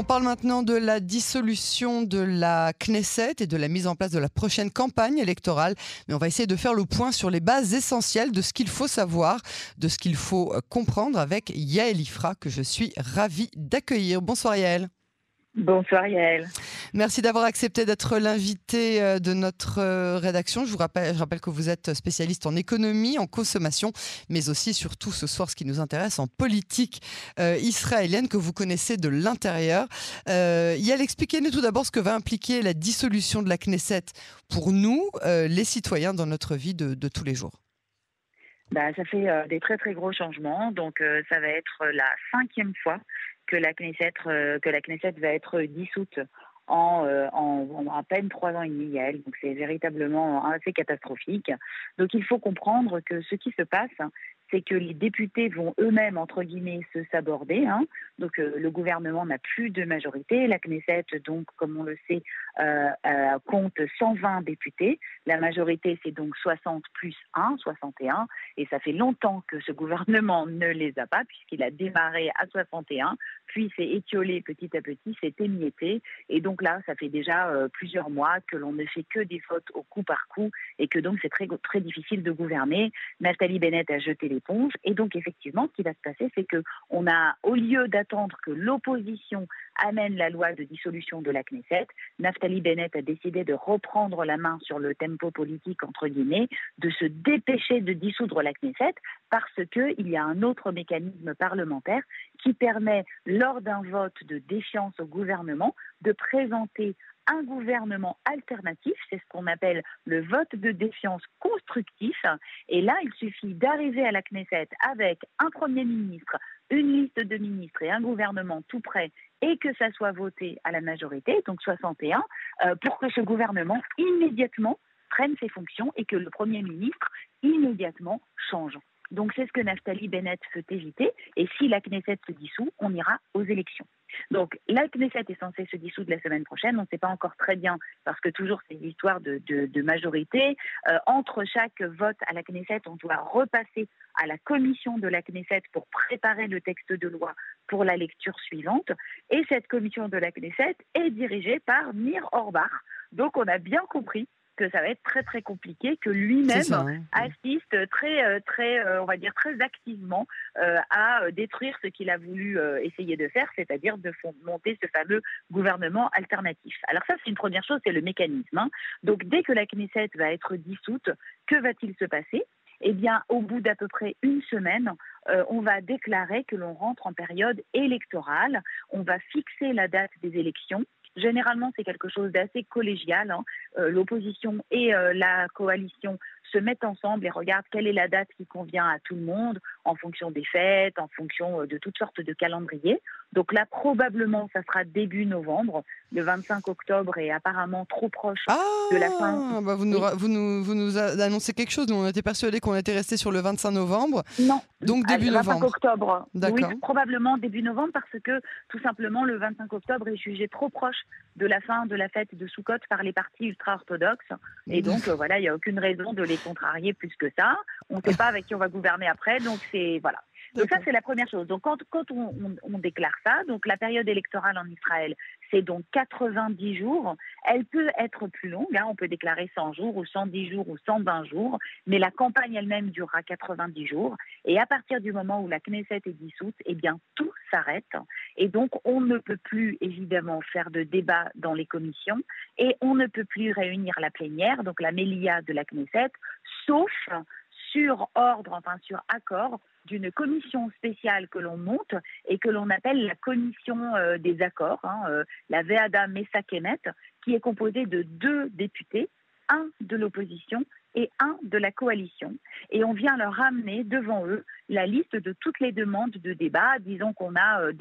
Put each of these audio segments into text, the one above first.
On parle maintenant de la dissolution de la Knesset et de la mise en place de la prochaine campagne électorale. Mais on va essayer de faire le point sur les bases essentielles de ce qu'il faut savoir, de ce qu'il faut comprendre avec Yael Ifra, que je suis ravie d'accueillir. Bonsoir Yael. Bonsoir Yael. Merci d'avoir accepté d'être l'invité euh, de notre euh, rédaction. Je vous rappelle, je rappelle que vous êtes spécialiste en économie, en consommation, mais aussi surtout ce soir ce qui nous intéresse en politique euh, israélienne que vous connaissez de l'intérieur. Euh, Yael, expliquez-nous tout d'abord ce que va impliquer la dissolution de la Knesset pour nous, les citoyens, dans notre vie de, tous les jours. Bah, ça fait des très très gros changements. Donc ça va être la cinquième fois que la Knesset, euh, que la Knesset va être dissoute en, euh, en, à peine trois ans et demi, Yael. Donc c'est véritablement assez catastrophique. Donc il faut comprendre que ce qui se passe, c'est que les députés vont eux-mêmes, entre guillemets, se saborder. Hein. Donc euh, le gouvernement n'a plus de majorité. La Knesset, donc, comme on le sait, euh, euh, compte 120 députés. La majorité, c'est donc 60 plus 1, 61. Et ça fait longtemps que ce gouvernement ne les a pas, puisqu'il a démarré à 61, puis s'est étiolé petit à petit, s'est émietté. Et donc là, ça fait déjà plusieurs mois que l'on ne fait que des votes au coup par coup, et que donc c'est très, très difficile de gouverner. Nathalie Bennett a jeté les et donc, effectivement, ce qui va se passer, c'est que on a, au lieu d'attendre que l'opposition amène la loi de dissolution de la Knesset, Naftali Bennett a décidé de reprendre la main sur le tempo politique, entre guillemets, de se dépêcher de dissoudre la Knesset parce qu'il y a un autre mécanisme parlementaire qui permet, lors d'un vote de défiance au gouvernement, de présenter un gouvernement alternatif, c'est ce qu'on appelle le vote de défiance constructif. Et là, il suffit d'arriver à la Knesset avec un Premier ministre, une liste de ministres et un gouvernement tout prêt et que ça soit voté à la majorité, donc 61, euh, pour que ce gouvernement immédiatement prenne ses fonctions et que le Premier ministre immédiatement change. Donc c'est ce que Naftali Bennett veut éviter. Et si la Knesset se dissout, on ira aux élections. Donc la Knesset est censée se dissoudre la semaine prochaine. On ne sait pas encore très bien parce que toujours c'est une histoire de, majorité. Euh, entre chaque vote à la Knesset, on doit repasser à la commission de la Knesset pour préparer le texte de loi pour la lecture suivante. Et cette commission de la Knesset est dirigée par Nir Orbach. Donc on a bien compris que ça va être très très compliqué, que lui-même assiste très euh, très euh, on va dire très activement euh, à détruire ce qu'il a voulu essayer de faire, c'est-à-dire de monter ce fameux gouvernement alternatif. Alors ça c'est une première chose, c'est le mécanisme. Hein. Donc dès que la Knesset va être dissoute, que va-t-il se passer? Eh bien, au bout d'à peu près une semaine, on va déclarer que l'on rentre en période électorale. On va fixer la date des élections Généralement, c'est quelque chose d'assez collégial. Hein. Euh, l'opposition et euh, la coalition se mettent ensemble et regardent quelle est la date qui convient à tout le monde en fonction des fêtes, en fonction euh, de toutes sortes de calendriers. Donc là, probablement, ça sera début novembre. Le 25 octobre est apparemment trop proche de la fin. Ah, bah vous, nous, vous, nous, vous nous annoncez quelque chose. Nous, on était persuadés qu'on était resté sur le 25 novembre. Non. Donc début le 25 novembre. octobre. Oui, probablement début novembre parce que tout simplement le 25 octobre est jugé trop proche de la fin de la fête de Soukhot par les partis ultra-orthodoxes. Et donc, euh, voilà, il n'y a aucune raison de les plus que ça. On ne sait pas avec qui on va gouverner après. Donc, c'est. Voilà. Donc ça, c'est la première chose. Donc quand, quand on, on, déclare ça, donc la période électorale en Israël, c'est donc 90 jours. Elle peut être plus longue. Hein. On peut déclarer 100 jours ou 110 jours ou 120 jours, mais la campagne elle-même durera 90 jours. Et à partir du moment où la Knesset est dissoute, eh bien tout s'arrête. Et donc on ne peut plus évidemment faire de débat dans les commissions et on ne peut plus réunir la plénière, donc la Mélia de la Knesset, sauf sur ordre, enfin sur accord d'une commission spéciale que l'on monte et que l'on appelle la commission euh, des accords, hein, euh, la Veada Messakemet, qui est composée de deux députés, un de l'opposition et un de la coalition. Et on vient leur ramener devant eux la liste de toutes les demandes de débat. Disons qu'on a euh,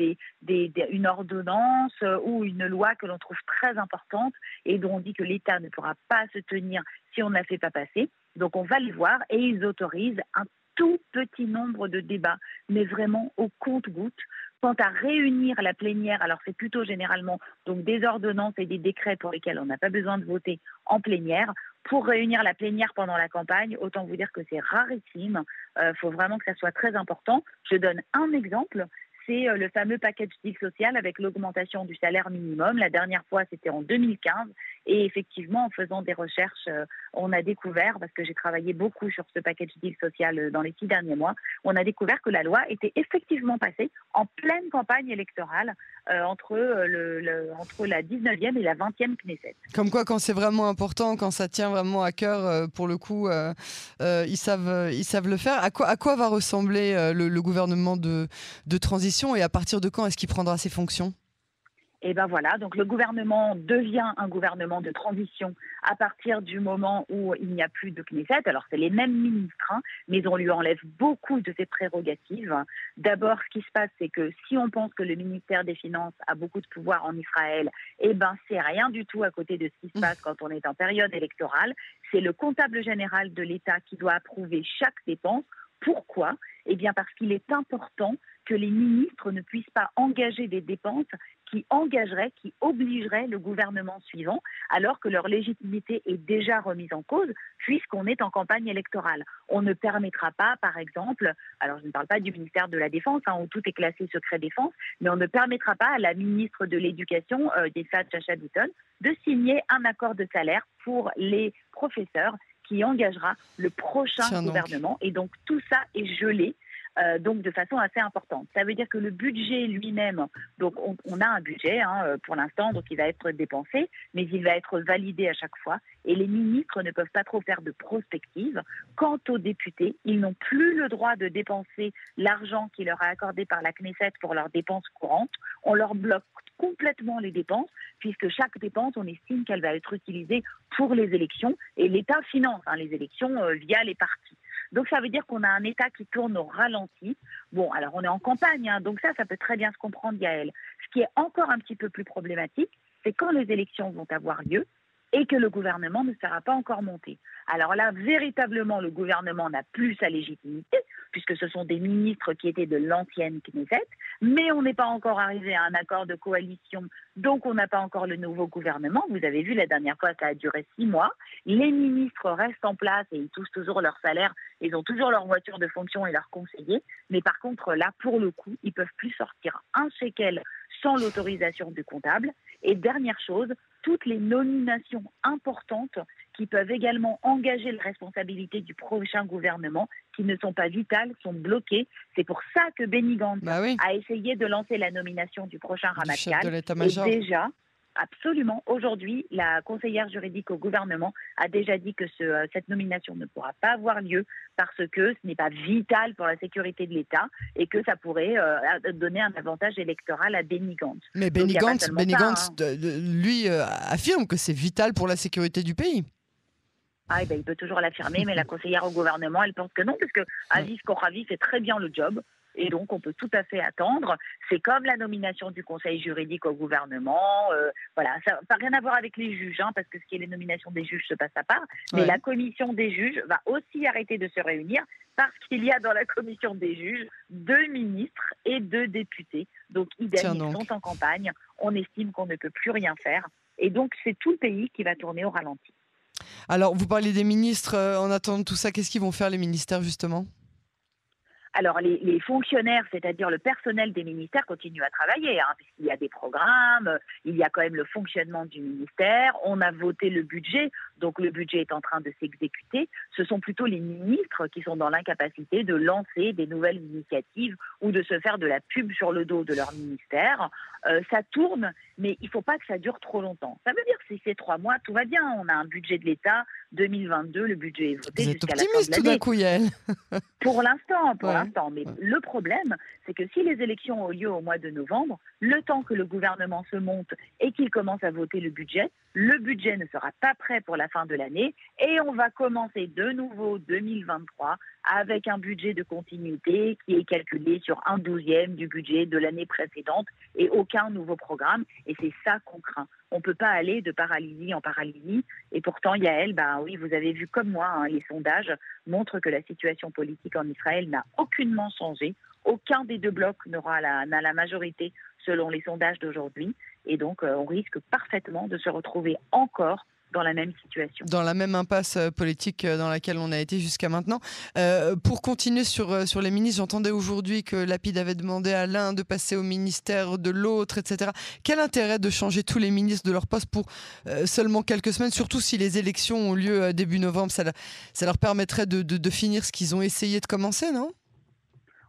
une ordonnance ou une loi que l'on trouve très importante et dont on dit que l'État ne pourra pas se tenir si on ne la fait pas passer. Donc on va les voir et ils autorisent un tout petit nombre de débats, mais vraiment au compte-goutte. Quant à réunir la plénière, alors c'est plutôt généralement des ordonnances et des décrets pour lesquels on n'a pas besoin de voter en plénière. Pour réunir la plénière pendant la campagne, autant vous dire que c'est rarissime. Il euh, faut vraiment que ça soit très important. Je donne un exemple c'est le fameux package deal social avec l'augmentation du salaire minimum. La dernière fois, c'était en 2015. Et effectivement, en faisant des recherches, on a découvert, parce que j'ai travaillé beaucoup sur ce package deal social dans les six derniers mois, on a découvert que la loi était effectivement passée en pleine campagne électorale entre, le, entre la 19e et la 20e Knesset. Comme quoi, quand c'est vraiment important, quand ça tient vraiment à cœur, pour le coup, ils, savent, ils savent le faire. À quoi, à quoi va ressembler le, gouvernement de, de transition et à partir de quand est-ce qu'il prendra ses fonctions? Et ben voilà, donc le gouvernement devient un gouvernement de transition à partir du moment où il n'y a plus de Knesset. Alors c'est les mêmes ministres, hein, mais on lui enlève beaucoup de ses prérogatives. D'abord, ce qui se passe, c'est que si on pense que le ministère des Finances a beaucoup de pouvoir en Israël, eh ben c'est rien du tout à côté de ce qui se passe quand on est en période électorale. C'est le comptable général de l'État qui doit approuver chaque dépense. Pourquoi? Eh bien parce qu'il est important que les ministres ne puissent pas engager des dépenses qui engageraient, qui obligeraient le gouvernement suivant, alors que leur légitimité est déjà remise en cause, puisqu'on est en campagne électorale. On ne permettra pas, par exemple, alors je ne parle pas du ministère de la Défense, hein, où tout est classé secret défense, mais on ne permettra pas à la ministre de l'Éducation, euh, Dessa Chacha de signer un accord de salaire pour les professeurs qui engagera le prochain gouvernement. Et donc tout ça est gelé euh, donc de façon assez importante. Ça veut dire que le budget lui-même, donc on, a un budget hein, euh, pour l'instant, donc il va être dépensé, mais il va être validé à chaque fois. Et les ministres ne peuvent pas trop faire de prospective. Quant aux députés, ils n'ont plus le droit de dépenser l'argent qui leur est accordé par la Knesset pour leurs dépenses courantes. On leur bloque complètement les dépenses, puisque chaque dépense, on estime qu'elle va être utilisée pour les élections, et l'État finance hein, les élections euh, via les partis. Donc ça veut dire qu'on a un État qui tourne au ralenti. Bon, alors on est en campagne, hein, donc ça, ça peut très bien se comprendre, Gaël. Ce qui est encore un petit peu plus problématique, c'est quand les élections vont avoir lieu, et que le gouvernement ne sera pas encore monté. Alors là, véritablement, le gouvernement n'a plus sa légitimité, puisque ce sont des ministres qui étaient de l'ancienne Knesset, mais on n'est pas encore arrivé à un accord de coalition, donc on n'a pas encore le nouveau gouvernement. Vous avez vu, la dernière fois, ça a duré six mois. Les ministres restent en place et ils touchent toujours leur salaire, ils ont toujours leur voiture de fonction et leurs conseillers, mais par contre, là, pour le coup, ils peuvent plus sortir un shekel sans l'autorisation du comptable. Et dernière chose, toutes les nominations importantes qui peuvent également engager la responsabilité du prochain gouvernement, qui ne sont pas vitales, sont bloquées. C'est pour ça que Benny Gantz bah a essayé de lancer la nomination du prochain Ramadan. Et déjà, Absolument. Aujourd'hui, la conseillère juridique au gouvernement a déjà dit que euh, cette nomination ne pourra pas avoir lieu parce que ce n'est pas vital pour la sécurité de l'État et que ça pourrait euh, donner un avantage électoral à Benny Gantz. Mais Benny Gantz, hein. lui, euh, affirme que c'est vital pour la sécurité du pays. Ah, eh ben, il peut toujours l'affirmer, mais la conseillère au gouvernement, elle pense que non, parce que Aziz Koravi fait très bien le job et donc on peut tout à fait attendre. C'est comme la nomination du conseil juridique au gouvernement. Euh, voilà, ça n'a rien à voir avec les juges, hein, parce que ce qui est les nominations des juges se passe à part. Mais la commission des juges va aussi arrêter de se réunir parce qu'il y a dans la commission des juges deux ministres et deux députés. Donc, idem, ils sont en campagne. On estime qu'on ne peut plus rien faire. Et donc, c'est tout le pays qui va tourner au ralenti. Alors, vous parlez des ministres. Euh, en attendant tout ça, qu'est-ce qu'ils vont faire les ministères, justement? Alors les, fonctionnaires, c'est-à-dire le personnel des ministères, continuent à travailler, hein, puisqu'il y a des programmes, il y a quand même le fonctionnement du ministère, on a voté le budget, donc le budget est en train de s'exécuter. Ce sont plutôt les ministres qui sont dans l'incapacité de lancer des nouvelles initiatives ou de se faire de la pub sur le dos de leur ministère. Euh, ça tourne, mais il ne faut pas que ça dure trop longtemps. Ça veut dire que si c'est trois mois, tout va bien. On a un budget de l'État 2022, le budget est voté jusqu'à la fin de tout d'un coup, Pour l'instant, pour l'instant. Mais le problème, c'est que si les élections ont lieu au mois de novembre, le temps que le gouvernement se monte et qu'il commence à voter le budget, le budget ne sera pas prêt pour la fin de l'année et on va commencer de nouveau 2023 avec un budget de continuité qui est calculé sur un douzième du budget de l'année précédente et aucun nouveau programme. Et c'est ça qu'on craint. On ne peut pas aller de paralysie en paralysie. Et pourtant, Yael, ben oui, vous avez vu comme moi, hein, les sondages montrent que la situation politique en Israël n'a aucunement changé. Aucun des deux blocs n'aura la, n'a la majorité selon les sondages d'aujourd'hui. Et donc, euh, on risque parfaitement de se retrouver encore dans la même situation. Dans la même impasse politique dans laquelle on a été jusqu'à maintenant. Euh, pour continuer sur, sur les ministres, j'entendais aujourd'hui que Lapide avait demandé à l'un de passer au ministère de l'autre, etc. Quel intérêt de changer tous les ministres de leur poste pour seulement quelques semaines, surtout si les élections ont lieu début novembre? Ça, ça leur permettrait de, de finir ce qu'ils ont essayé de commencer, non?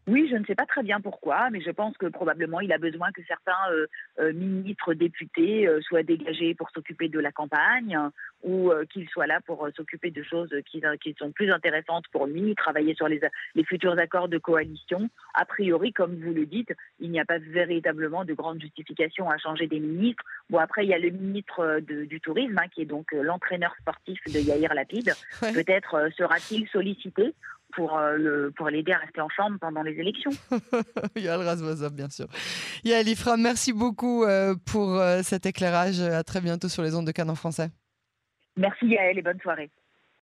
Oui, je ne sais pas très bien pourquoi, mais je pense que probablement il a besoin que certains euh, euh, ministres, députés euh, soient dégagés pour s'occuper de la campagne ou qu'ils soient là pour s'occuper de choses qui, qui, sont plus intéressantes pour lui, travailler sur les, les, futurs accords de coalition. A priori, comme vous le dites, il n'y a pas véritablement de grande justification à changer des ministres. Bon, après, il y a le ministre du Tourisme, hein, qui est donc l'entraîneur sportif de Yair Lapide. Peut-être sera-t-il sollicité pour, euh, le, pour l'aider à rester en forme pendant les élections. Yael Razvazov, bien sûr. Yael Ifra, merci beaucoup euh, pour euh, cet éclairage. À très bientôt sur les ondes de Canon français. Merci Yael et bonne soirée.